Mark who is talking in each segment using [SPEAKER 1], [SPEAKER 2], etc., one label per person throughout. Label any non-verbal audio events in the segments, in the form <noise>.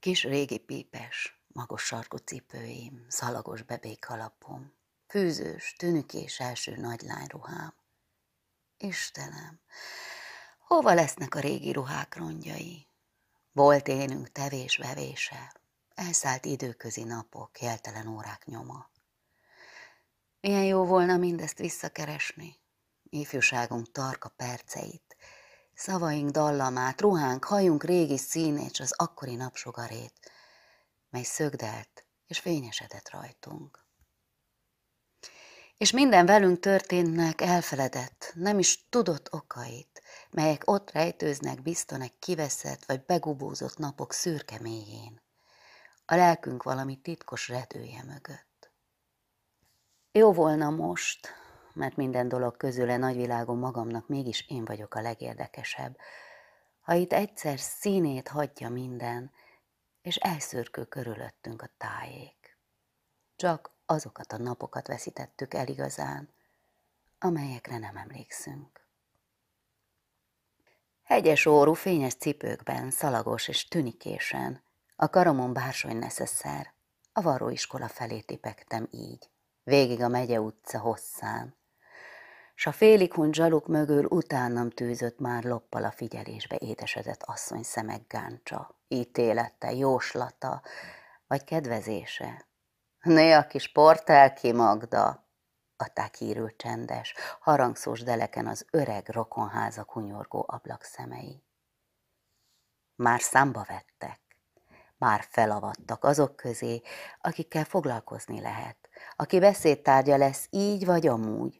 [SPEAKER 1] Kis régi pípes, magos sarkú cipőim, szalagos bebék alapom, fűzős, tünükés első nagylányruhám. Istenem, hova lesznek a régi ruhák rongyai? Volt énünk tevés-vevése, elszállt időközi napok, jeltelen órák nyoma. Milyen jó volna mindezt visszakeresni, ifjúságunk tarka perceit, szavaink dallamát, ruhánk, hajunk régi színét, s az akkori napsugarét, mely szögdelt és fényesedett rajtunk. És minden velünk történtnek elfeledett, nem is tudott okait, melyek ott rejtőznek biztonek kiveszett vagy begubózott napok szürke mélyén. A lelkünk valami titkos redője mögött. Jó volna most, mert minden dolog közül a nagyvilágon magamnak mégis én vagyok a legérdekesebb, ha itt egyszer színét hagyja minden, és elszürkül körülöttünk a tájék. Csak azokat a napokat veszítettük el igazán, amelyekre nem emlékszünk. Hegyes órú, fényes cipőkben, szalagos és tünikésen, a karomon bársony neszeszer, a varróiskola felé tipektem így, végig a megye utca hosszán, s a félig hunyt zsaluk mögül utánam tűzött már loppal a figyelésbe édesedett asszony szemek gáncsa, ítélete, jóslata, vagy kedvezése. Né a kis portelki Magda, adták hírül csendes, harangszós deleken az öreg rokonháza kunyorgó ablak szemei. Már számba vettek, már felavattak azok közé, akikkel foglalkozni lehet, aki beszédtárgya lesz így vagy amúgy,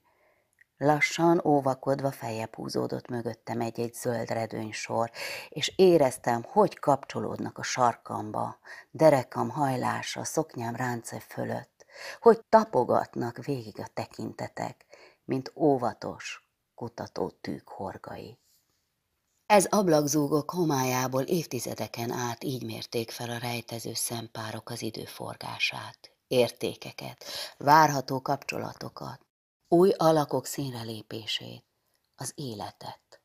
[SPEAKER 1] Lassan, óvakodva feljebb húzódott mögöttem egy-egy zöld redőnysor, és éreztem, hogy kapcsolódnak a sarkamba, derekam hajlása, szoknyám ránce fölött, hogy tapogatnak végig a tekintetek, mint óvatos, kutató tűk horgai. Ez ablakzúgok homályából évtizedeken át így mérték fel a rejtező szempárok az időforgását, értékeket, várható kapcsolatokat, új alakok színre lépését, az életet.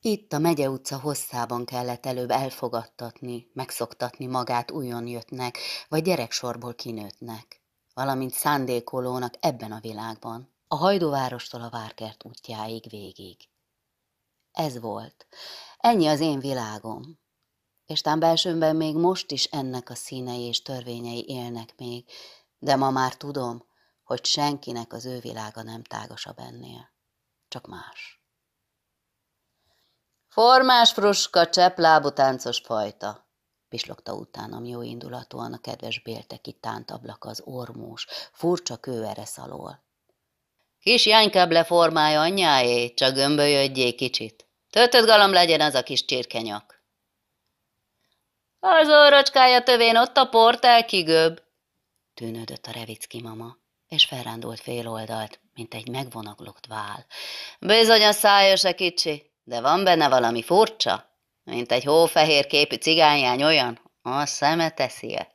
[SPEAKER 1] Itt a megye utca hosszában kellett előbb elfogadtatni, megszoktatni magát újon jöttnek, vagy gyereksorból kinőttnek, valamint szándékolónak ebben a világban, a hajdóvárostól a várkert útjáig végig. Ez volt. Ennyi az én világom. És tám belsőmben még most is ennek a színei és törvényei élnek még, de ma már tudom, hogy senkinek az ő világa nem tágasabb ennél, csak más. Formás fruska, csepplábú táncos fajta, pislogta utánam jó indulatúan a kedves bélteki tántablak az ormós, furcsa kőeresz alól. Kis jánykább leformája anyjáé, csak gömbölyödjé kicsit. Töltött galam legyen az a kis csirkenyak. Az orrocskája tövén ott a portál kigöbb, tűnődött a Revicki mama és felrándult fél oldalt, mint egy megvonaglott vál. Bizony a szája se kicsi, de van benne valami furcsa, mint egy hófehér képű cigányány olyan, a szeme teszi -e.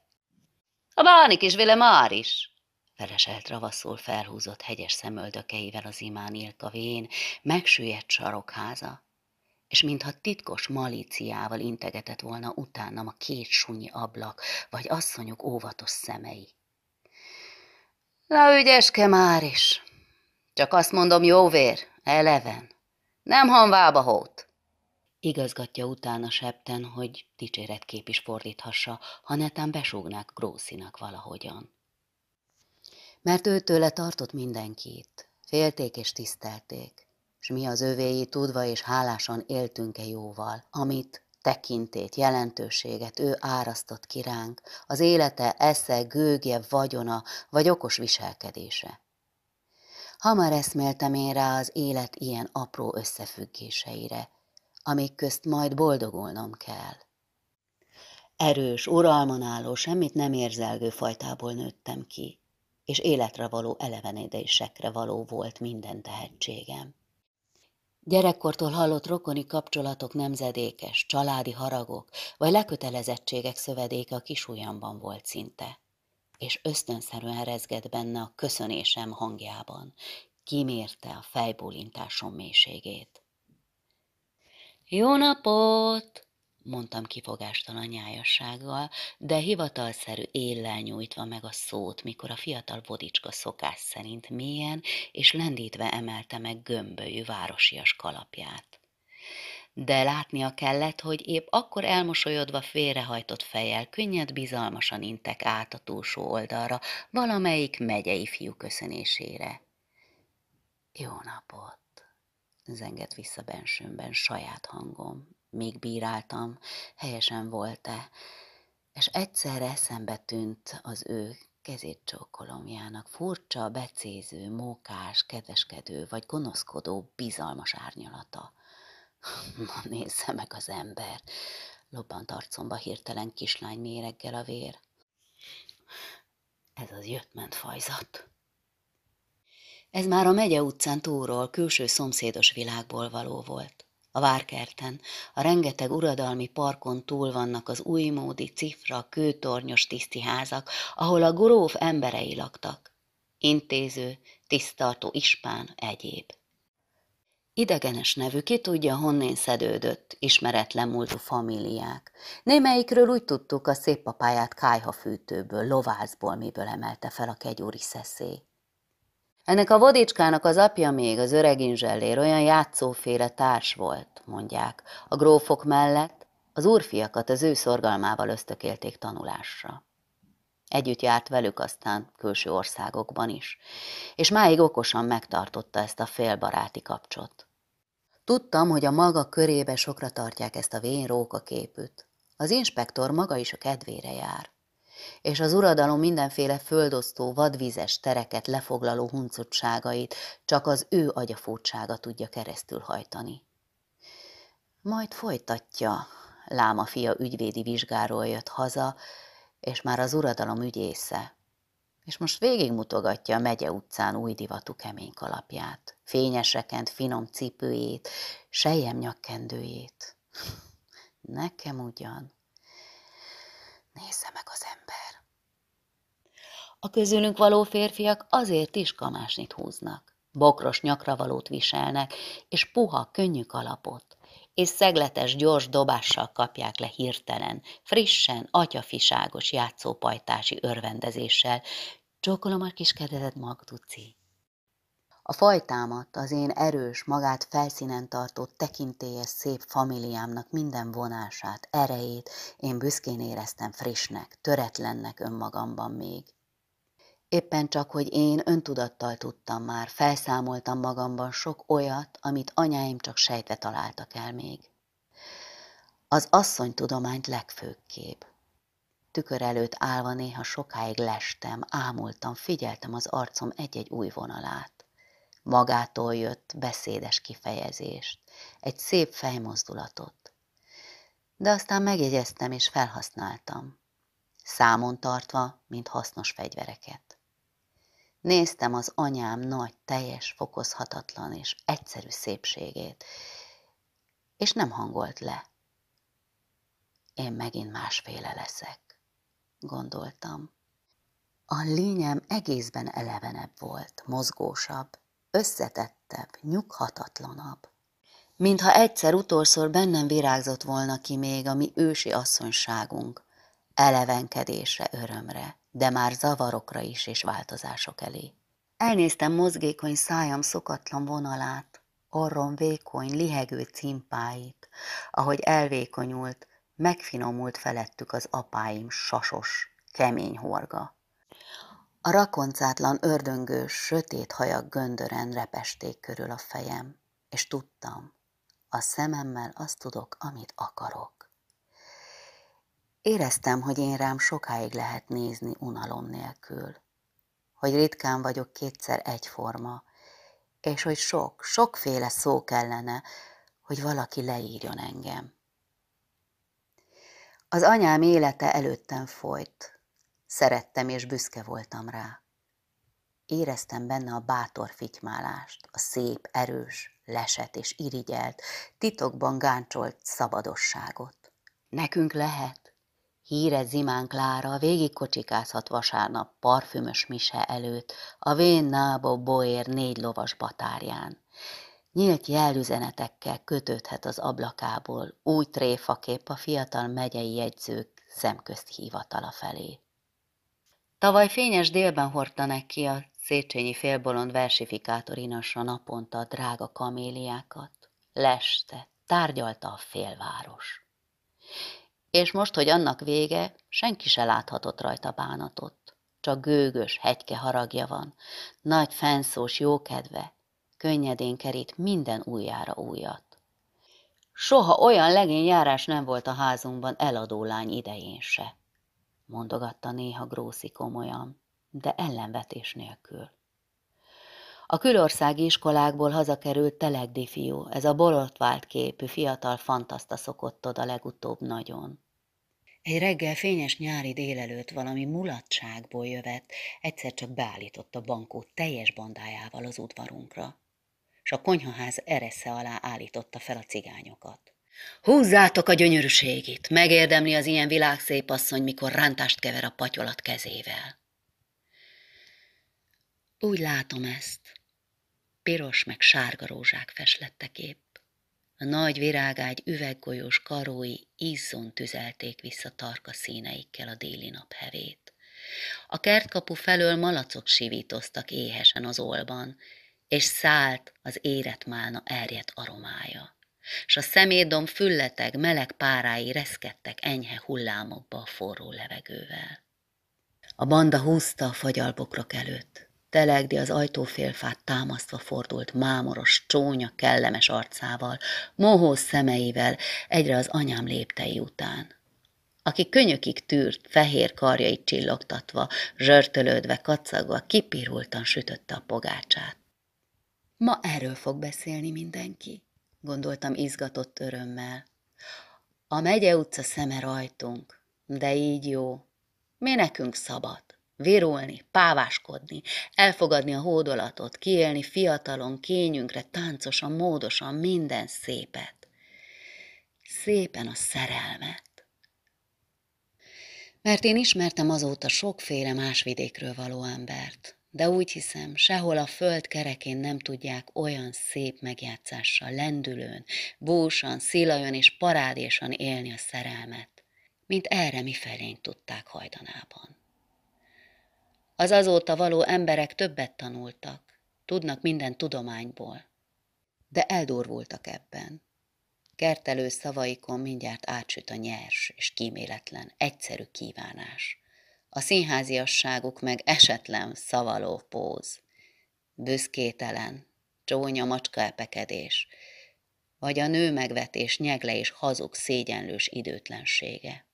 [SPEAKER 1] A bánik is vele már is, feleselt ravaszul felhúzott hegyes szemöldökeivel az imán Ilka vén, megsüllyedt sarokháza, és mintha titkos malíciával integetett volna utánam a két sunyi ablak, vagy asszonyok óvatos szemei. Na ügyeske már is. Csak azt mondom, jó vér, eleven. Nem hanvába hót. Igazgatja utána septen, hogy dicséretkép is fordíthassa, ha netán besúgnák Grószinak valahogyan. Mert őtőle tartott mindenkit, félték és tisztelték, s mi az övéi tudva és hálásan éltünk-e jóval, amit tekintét, jelentőséget ő árasztott ki ránk, az élete, esze, gőgje, vagyona vagy okos viselkedése. Hamar eszméltem én rá az élet ilyen apró összefüggéseire, amik közt majd boldogulnom kell. Erős, uralman álló, semmit nem érzelgő fajtából nőttem ki, és életre való elevenedésekre való volt minden tehetségem. Gyerekkortól hallott rokoni kapcsolatok nemzedékes, családi haragok vagy lekötelezettségek szövedéke a kisujjamban volt szinte, és ösztönszerűen rezgett benne a köszönésem hangjában, kimérte a fejbólintásom mélységét. Jó napot! Mondtam kifogástalan nyájassággal, de hivatalszerű éllel nyújtva meg a szót, mikor a fiatal vodicska szokás szerint mélyen és lendítve emelte meg gömbölyű városias kalapját. De látnia kellett, hogy épp akkor elmosolyodva félrehajtott fejjel könnyed bizalmasan intek át a túlsó oldalra valamelyik megyei fiú köszönésére. Jó napot! zengett vissza bensőmben saját hangom, még bíráltam, helyesen volt-e, és egyszerre eszembe tűnt az ő kezét csókolomjának furcsa, becéző, mókás, kedveskedő vagy gonoszkodó, bizalmas árnyalata. <laughs> Na nézze meg az ember, lobbant arcomba hirtelen kislány méreggel a vér. Ez az jött-ment fajzat. Ez már a megye utcán túlról, külső szomszédos világból való volt. A várkerten, a rengeteg uradalmi parkon túl vannak az újmódi, cifra, kőtornyos tisztiházak, ahol a gróf emberei laktak. Intéző, tisztartó ispán, egyéb. Idegenes nevű, ki tudja, honnén szedődött, ismeretlen múltú famíliák. Némelyikről úgy tudtuk, a szép papáját kájhafűtőből, lovászból miből emelte fel a kegyúri szeszély. Ennek a vodicskának az apja még, az öreg inzsellér, olyan játszóféle társ volt, mondják. A grófok mellett az úrfiakat az ő szorgalmával ösztökélték tanulásra. Együtt járt velük aztán külső országokban is, és máig okosan megtartotta ezt a félbaráti kapcsot. Tudtam, hogy a maga körébe sokra tartják ezt a vén rókaképűt. Az inspektor maga is a kedvére jár és az uradalom mindenféle földosztó, vadvizes tereket lefoglaló huncutságait csak az ő agyafútsága tudja keresztül hajtani. Majd folytatja, láma fia ügyvédi vizsgáról jött haza, és már az uradalom ügyésze, és most végigmutogatja a megye utcán új divatú kemény kalapját, fényesekent finom cipőjét, sejem nyakkendőjét. <laughs> Nekem ugyan. Nézze meg az ember. A közülünk való férfiak azért is kamásnit húznak. Bokros nyakravalót viselnek, és puha, könnyű kalapot, és szegletes, gyors dobással kapják le hirtelen, frissen, atyafiságos játszópajtási örvendezéssel. Csókolom a kis kedeted, Magduci. A fajtámat, az én erős, magát felszínen tartó tekintélyes szép familiámnak minden vonását, erejét én büszkén éreztem frissnek, töretlennek önmagamban még. Éppen csak, hogy én öntudattal tudtam már, felszámoltam magamban sok olyat, amit anyáim csak sejtve találtak el még. Az asszonytudományt legfőképp. Tükör előtt állva néha sokáig lestem, ámultam, figyeltem az arcom egy-egy új vonalát. Magától jött beszédes kifejezést, egy szép fejmozdulatot. De aztán megjegyeztem és felhasználtam, számon tartva, mint hasznos fegyvereket. Néztem az anyám nagy, teljes, fokozhatatlan és egyszerű szépségét, és nem hangolt le. Én megint másféle leszek, gondoltam. A lényem egészben elevenebb volt, mozgósabb, összetettebb, nyughatatlanabb. Mintha egyszer utolszor bennem virágzott volna ki még a mi ősi asszonyságunk, elevenkedésre, örömre, de már zavarokra is és változások elé. Elnéztem mozgékony szájam szokatlan vonalát, orrom vékony, lihegő cimpáit, ahogy elvékonyult, megfinomult felettük az apáim sasos, kemény horga. A rakoncátlan ördöngős, sötét hajak göndören repesték körül a fejem, és tudtam, a szememmel azt tudok, amit akarok. Éreztem, hogy én rám sokáig lehet nézni unalom nélkül, hogy ritkán vagyok kétszer egyforma, és hogy sok, sokféle szó kellene, hogy valaki leírjon engem. Az anyám élete előttem folyt, szerettem és büszke voltam rá. Éreztem benne a bátor fitymálást, a szép, erős, leset és irigyelt, titokban gáncsolt szabadosságot. Nekünk lehet, Híre Zimán Klára végig kocsikázhat vasárnap parfümös mise előtt a vén nábo boér négy lovas batárján. Nyílt jelüzenetekkel kötődhet az ablakából, új tréfakép a fiatal megyei jegyzők szemközt hivatala felé. Tavaly fényes délben hordta neki a Széchenyi félbolond versifikátor inasra naponta a drága kaméliákat. Leste, tárgyalta a félváros. És most, hogy annak vége, senki se láthatott rajta bánatot. Csak gőgös, hegyke haragja van, nagy fenszós jókedve, könnyedén kerít minden újjára újat. Soha olyan legény járás nem volt a házunkban eladó lány idején se, mondogatta néha Grószi komolyan, de ellenvetés nélkül. A külországi iskolákból hazakerült Telegdi fiú, ez a borotvált képű fiatal fantaszta szokott oda legutóbb nagyon. Egy reggel fényes nyári délelőtt valami mulatságból jövet, egyszer csak beállított a bankó teljes bandájával az udvarunkra, és a konyhaház eresze alá állította fel a cigányokat. Húzzátok a gyönyörűségét, megérdemli az ilyen világszép asszony, mikor rántást kever a patyolat kezével. Úgy látom ezt. Piros meg sárga rózsák feslettek épp. A nagy virágágy üveggolyós karói izzon tüzelték vissza tarka színeikkel a déli nap hevét. A kertkapu felől malacok sivítoztak éhesen az olban, és szállt az érett málna erjedt aromája s a szemédom fülleteg, meleg párái reszkedtek enyhe hullámokba a forró levegővel. A banda húzta a fagyalbokrok előtt. Telegdi az ajtófélfát támasztva fordult mámoros, csónya, kellemes arcával, mohós szemeivel, egyre az anyám léptei után. Aki könyökig tűrt, fehér karjait csillogtatva, zsörtölődve, kacagva, kipirultan sütötte a pogácsát. Ma erről fog beszélni mindenki gondoltam izgatott örömmel. A megye utca szeme rajtunk, de így jó. Mi nekünk szabad? Virulni, páváskodni, elfogadni a hódolatot, kiélni fiatalon, kényünkre, táncosan, módosan, minden szépet. Szépen a szerelmet. Mert én ismertem azóta sokféle más vidékről való embert, de úgy hiszem, sehol a föld kerekén nem tudják olyan szép megjátszással, lendülőn, búsan, szilajon és parádésan élni a szerelmet, mint erre mi felénk tudták hajdanában. Az azóta való emberek többet tanultak, tudnak minden tudományból, de eldurvultak ebben. Kertelő szavaikon mindjárt átsüt a nyers és kíméletlen, egyszerű kívánás – a színháziasságuk meg esetlen szavaló póz, büszkételen, csónya macska epekedés, vagy a nő megvetés nyegle és hazug szégyenlős időtlensége.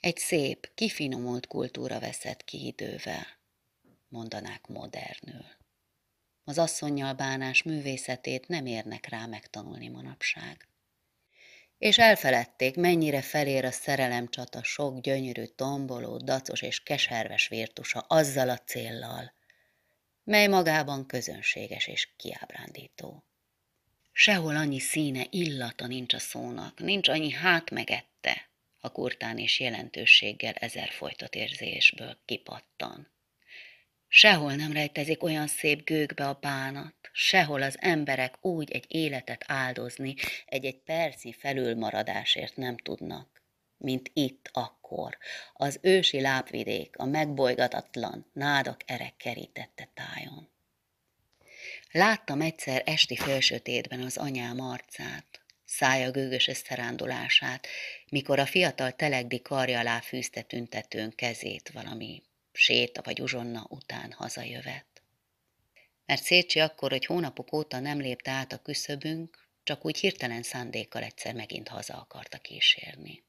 [SPEAKER 1] Egy szép, kifinomult kultúra veszett ki idővel, mondanák modernül. Az asszonnyal bánás művészetét nem érnek rá megtanulni manapság és elfeledték, mennyire felér a szerelemcsata sok gyönyörű, tomboló, dacos és keserves virtusa azzal a céllal, mely magában közönséges és kiábrándító. Sehol annyi színe, illata nincs a szónak, nincs annyi hát megette, a kurtán és jelentőséggel ezer folytott érzésből kipattan. Sehol nem rejtezik olyan szép gőkbe a bánat, sehol az emberek úgy egy életet áldozni, egy-egy perci felülmaradásért nem tudnak, mint itt akkor, az ősi lábvidék, a megbolygatatlan, nádak erek kerítette tájon. Láttam egyszer esti felsötétben az anyám arcát, szája gőgös összerándulását, mikor a fiatal telegdi karja alá fűzte tüntetőn kezét valami séta vagy uzsonna után hazajövet. Mert Szécsi akkor, hogy hónapok óta nem lépte át a küszöbünk, csak úgy hirtelen szándékkal egyszer megint haza akarta kísérni.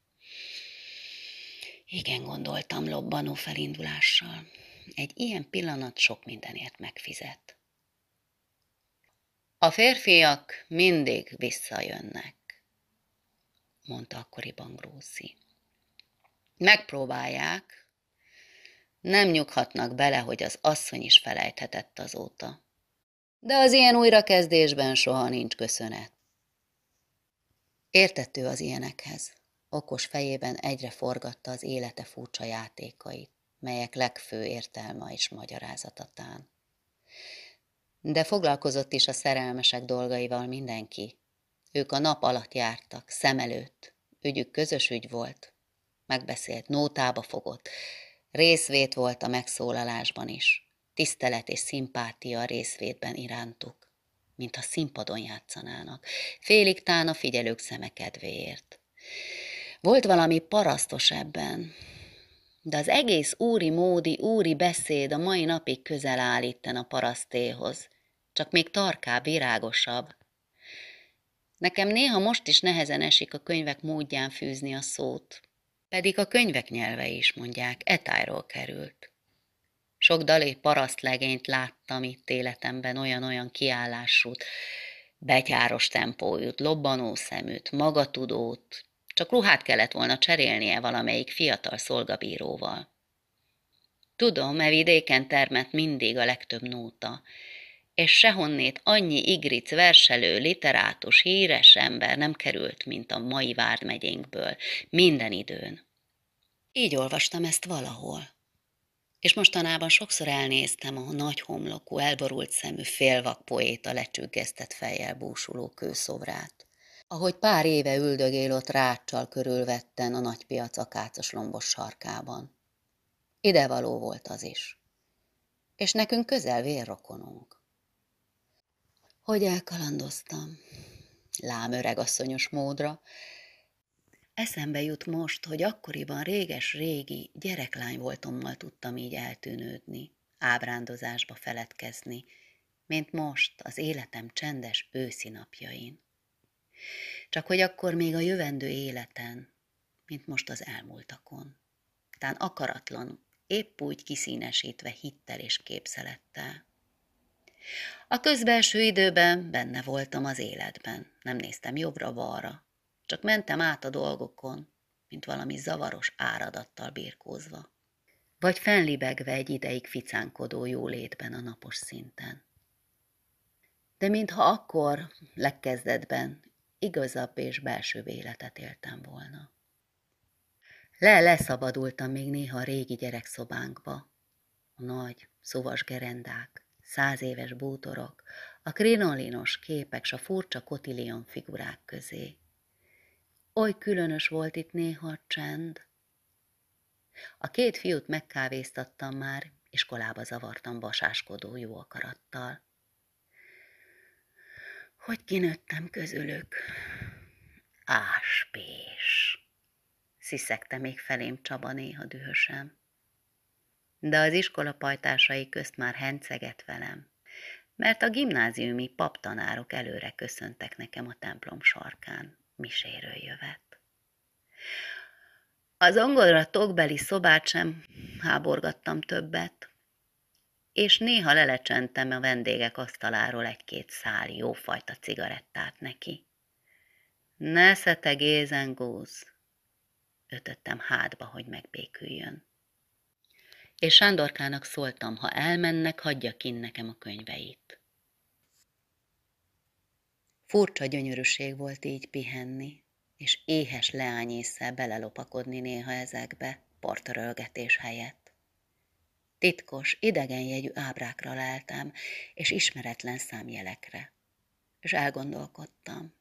[SPEAKER 1] Igen, gondoltam lobbanó felindulással. Egy ilyen pillanat sok mindenért megfizet. A férfiak mindig visszajönnek, mondta akkoriban Grószi. Megpróbálják, nem nyughatnak bele, hogy az asszony is felejthetett azóta. De az ilyen újrakezdésben soha nincs köszönet. Értető az ilyenekhez. Okos fejében egyre forgatta az élete furcsa játékait, melyek legfő értelme és magyarázatátán. De foglalkozott is a szerelmesek dolgaival mindenki. Ők a nap alatt jártak, szem előtt. Ügyük közös ügy volt. Megbeszélt, nótába fogott. Részvét volt a megszólalásban is. Tisztelet és szimpátia a részvétben irántuk, mintha színpadon játszanának. Félig tán a figyelők szeme kedvéért. Volt valami parasztos ebben, de az egész úri módi, úri beszéd a mai napig közel áll a parasztéhoz, csak még tarkább, virágosabb. Nekem néha most is nehezen esik a könyvek módján fűzni a szót, pedig a könyvek nyelve is, mondják, etájról került. Sok dalé parasztlegényt láttam itt életemben, olyan-olyan kiállásút, betyáros tempójút, lobbanó szeműt, magatudót, csak ruhát kellett volna cserélnie valamelyik fiatal szolgabíróval. Tudom, e vidéken termett mindig a legtöbb nóta, és sehonnét annyi igric, verselő, literátus, híres ember nem került, mint a mai vármegyénkből, minden időn. Így olvastam ezt valahol. És mostanában sokszor elnéztem a nagy homlokú, elborult szemű félvak poéta lecsüggesztett fejjel búsuló kőszobrát. Ahogy pár éve üldögél ott ráccsal körülvetten a nagypiac akácos lombos sarkában. Idevaló volt az is. És nekünk közel vérrokonunk. Hogy elkalandoztam, lám öregasszonyos módra, Eszembe jut most, hogy akkoriban réges-régi gyereklány voltommal tudtam így eltűnődni, ábrándozásba feledkezni, mint most az életem csendes őszi napjain. Csak hogy akkor még a jövendő életen, mint most az elmúltakon. Tán akaratlan, épp úgy kiszínesítve hittel és képzelettel. A közbelső időben benne voltam az életben, nem néztem jobbra-balra, csak mentem át a dolgokon, mint valami zavaros áradattal birkózva. Vagy fennlibegve egy ideig ficánkodó jólétben a napos szinten. De mintha akkor, legkezdetben, igazabb és belső életet éltem volna. Le-leszabadultam még néha a régi gyerekszobánkba. A nagy, szovas gerendák, száz éves bútorok, a krinolinos képek s a furcsa kotillion figurák közé. Oly különös volt itt néha a csend. A két fiút megkávéztattam már, iskolába zavartam vasáskodó jó akarattal. Hogy kinőttem közülük? Áspés! sziszegte még felém Csaba néha dühösen. De az iskola pajtásai közt már henceget velem, mert a gimnáziumi paptanárok előre köszöntek nekem a templom sarkán miséről jövet. Az ongora tokbeli szobát sem háborgattam többet, és néha lelecsentem a vendégek asztaláról egy-két szál jófajta cigarettát neki. Nesze te gézen gúz, ötöttem hátba, hogy megbéküljön. És Sándorkának szóltam, ha elmennek, hagyja kin nekem a könyveit. Furcsa gyönyörűség volt így pihenni, és éhes leányésszel belelopakodni néha ezekbe, partrölgetés helyett. Titkos, idegen jegyű ábrákra leltem, és ismeretlen számjelekre, és elgondolkodtam.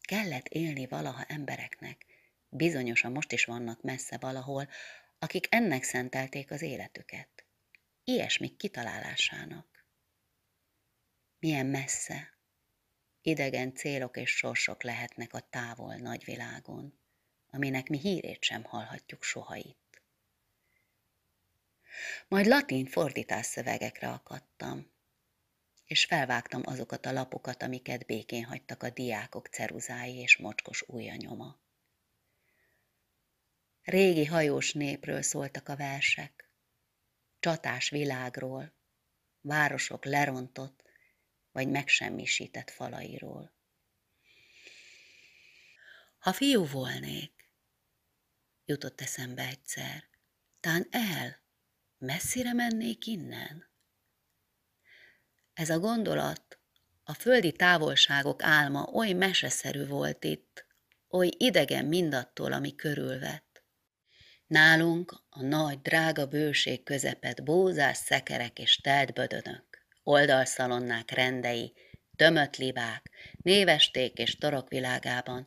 [SPEAKER 1] Kellett élni valaha embereknek, bizonyosan most is vannak messze valahol, akik ennek szentelték az életüket, ilyesmik kitalálásának milyen messze, idegen célok és sorsok lehetnek a távol nagyvilágon, aminek mi hírét sem hallhatjuk soha itt. Majd latin fordítás szövegekre akadtam, és felvágtam azokat a lapokat, amiket békén hagytak a diákok ceruzái és mocskos ujja nyoma. Régi hajós népről szóltak a versek, csatás világról, városok lerontott, vagy megsemmisített falairól. Ha fiú volnék, jutott eszembe egyszer, tán el, messzire mennék innen. Ez a gondolat, a földi távolságok álma oly meseszerű volt itt, oly idegen mindattól, ami körülvett. Nálunk a nagy, drága bőség közepet bózás szekerek és telt bödönök, oldalszalonnák rendei, tömött libák, névesték és torok világában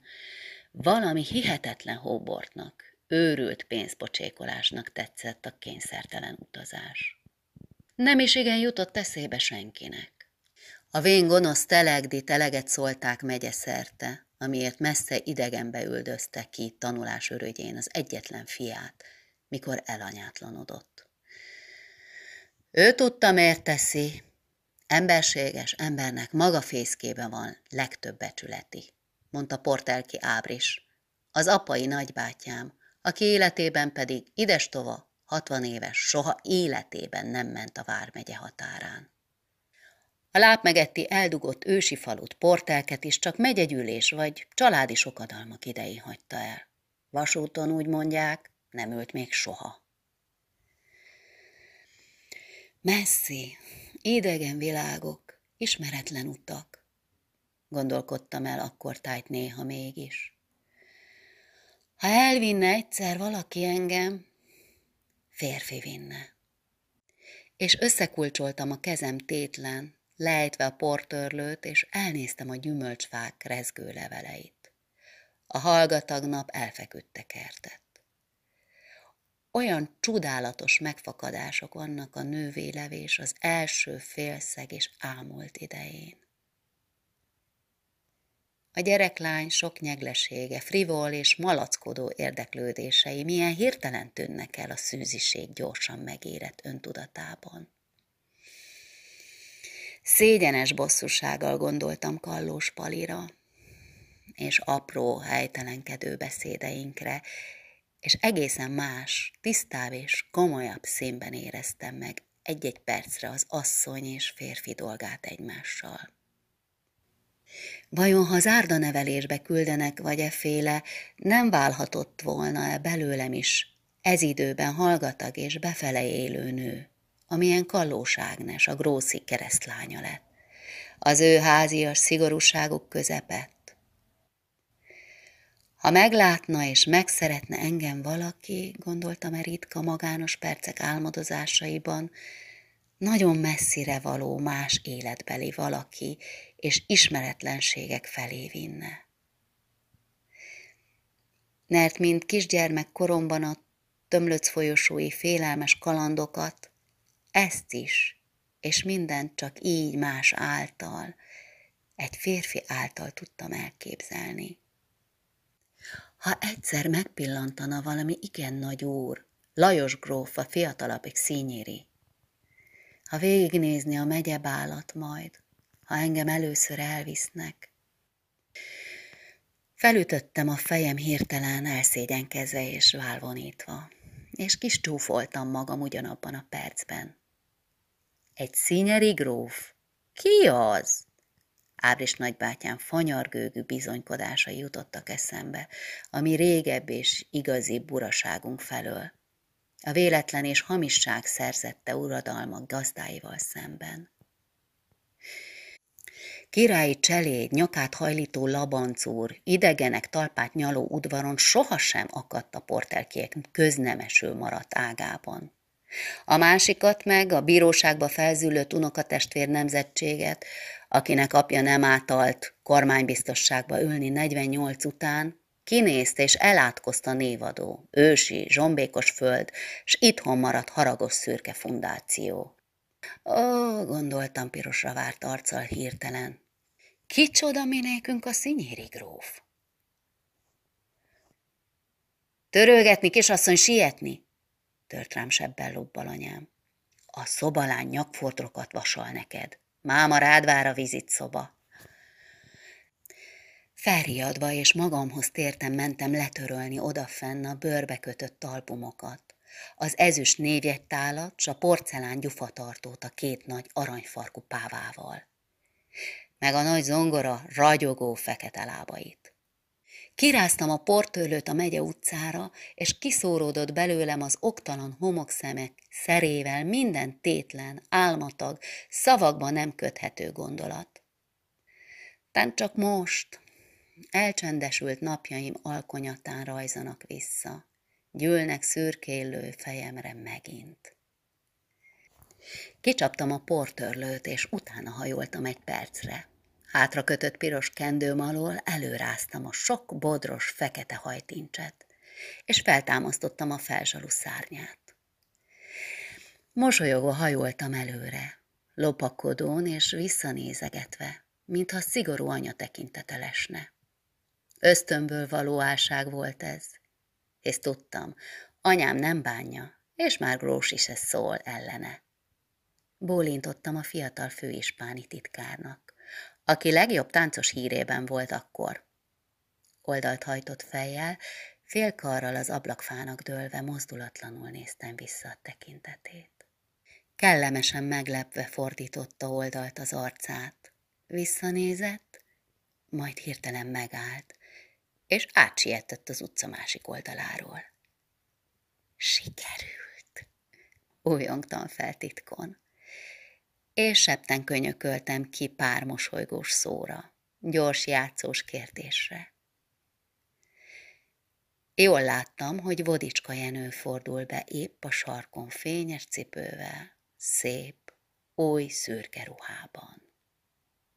[SPEAKER 1] valami hihetetlen hóbortnak, őrült pénzpocsékolásnak tetszett a kényszertelen utazás. Nem is igen jutott eszébe senkinek. A vén gonosz telegdi teleget szólták megye szerte, amiért messze idegenbe üldözte ki tanulás örögyén az egyetlen fiát, mikor elanyátlanodott. Ő tudta, miért teszi. Emberséges embernek maga fészkébe van legtöbb becsületi, mondta Portelki Ábris, az apai nagybátyám, aki életében pedig idestova, hatvan éves, soha életében nem ment a Vármegye határán. A lápmegetti eldugott ősi falut, portelket is csak megyegyűlés vagy családi sokadalmak idején hagyta el. Vasúton úgy mondják, nem ült még soha. Messzi, idegen világok, ismeretlen utak, gondolkodtam el akkor tájt néha mégis. Ha elvinne egyszer valaki engem, férfi vinne. És összekulcsoltam a kezem tétlen, lejtve a portörlőt, és elnéztem a gyümölcsfák rezgő leveleit. A hallgatag nap elfeküdte kertet. Olyan csodálatos megfakadások vannak a nővélevés az első félszeg és ámult idején. A gyereklány sok nyeglesége, frivol és malackodó érdeklődései milyen hirtelen tűnnek el a szűziség gyorsan megérett öntudatában. Szégyenes bosszúsággal gondoltam Kallós Palira, és apró, helytelenkedő beszédeinkre, és egészen más, tisztább és komolyabb színben éreztem meg egy-egy percre az asszony és férfi dolgát egymással. Vajon, ha zárda nevelésbe küldenek, vagy efféle, nem válhatott volna-e belőlem is ez időben hallgatag és befele élő nő? Amilyen Kallós Ágnes, a grószi keresztlánya lett. Az ő házias szigorúságuk közepett. Ha meglátna és megszeretne engem valaki, gondoltam e magános percek álmodozásaiban, nagyon messzire való más életbeli valaki, és ismeretlenségek felé vinne. Mert mint kisgyermek koromban a tömlöc folyosói félelmes kalandokat, ezt is, és mindent csak így más által, egy férfi által tudtam elképzelni. Ha egyszer megpillantana valami igen nagy úr, Lajos gróf a fiatalabbik színyéri, ha végignézni a megyebálat majd, ha engem először elvisznek. Felütöttem a fejem hirtelen elszégyenkezve és válvonítva, és kis csúfoltam magam ugyanabban a percben. Egy színyeri gróf? Ki az? Ábris nagybátyám fanyargőgű bizonykodásai jutottak eszembe, ami régebb és igazi buraságunk felől. A véletlen és hamisság szerzette uradalmak gazdáival szemben. Királyi cseléd, nyakát hajlító labancúr, idegenek talpát nyaló udvaron sohasem akadt a portelkiek köznemesül maradt ágában. A másikat meg a bíróságba felzülött unokatestvér nemzetséget, akinek apja nem átalt kormánybiztosságba ülni 48 után, kinézte és elátkozta névadó, ősi, zsombékos föld, s itthon maradt haragos szürke fundáció. Ó, gondoltam pirosra várt arccal hirtelen. Kicsoda minékünk a szinyéri gróf? Törölgetni, kisasszony, sietni, tört rám sebbel lobbal anyám. A szobalány nyakfordrokat vasal neked. Máma rád vár a vizit szoba. Felriadva és magamhoz tértem mentem letörölni odafenn a bőrbe kötött albumokat. Az ezüst névjegytálat s a porcelán gyufatartót a két nagy aranyfarkú pávával. Meg a nagy zongora ragyogó fekete lábait. Kiráztam a portőlőt a megye utcára, és kiszóródott belőlem az oktalan homokszemek szerével minden tétlen, álmatag, szavakba nem köthető gondolat. Tán csak most, elcsendesült napjaim alkonyatán rajzanak vissza, gyűlnek szürkélő fejemre megint. Kicsaptam a portörlőt, és utána hajoltam egy percre. Hátra kötött piros kendőm alól előráztam a sok bodros fekete hajtincset, és feltámasztottam a felzsalu szárnyát. Mosolyogva hajoltam előre, lopakodón és visszanézegetve, mintha szigorú anya tekintete lesne. Ösztönből való álság volt ez, és tudtam, anyám nem bánja, és már Grós is ez szól ellene. Bólintottam a fiatal főispáni titkárnak, aki legjobb táncos hírében volt akkor. Oldalt hajtott fejjel, félkarral az ablakfának dőlve mozdulatlanul néztem vissza a tekintetét. Kellemesen meglepve fordította oldalt az arcát. Visszanézett, majd hirtelen megállt, és átsietett az utca másik oldaláról. Sikerült! Újongtam fel titkon és septen könyököltem ki pár mosolygós szóra, gyors játszós kérdésre. Jól láttam, hogy Vodicska Jenő fordul be épp a sarkon fényes cipővel, szép, új szürke ruhában.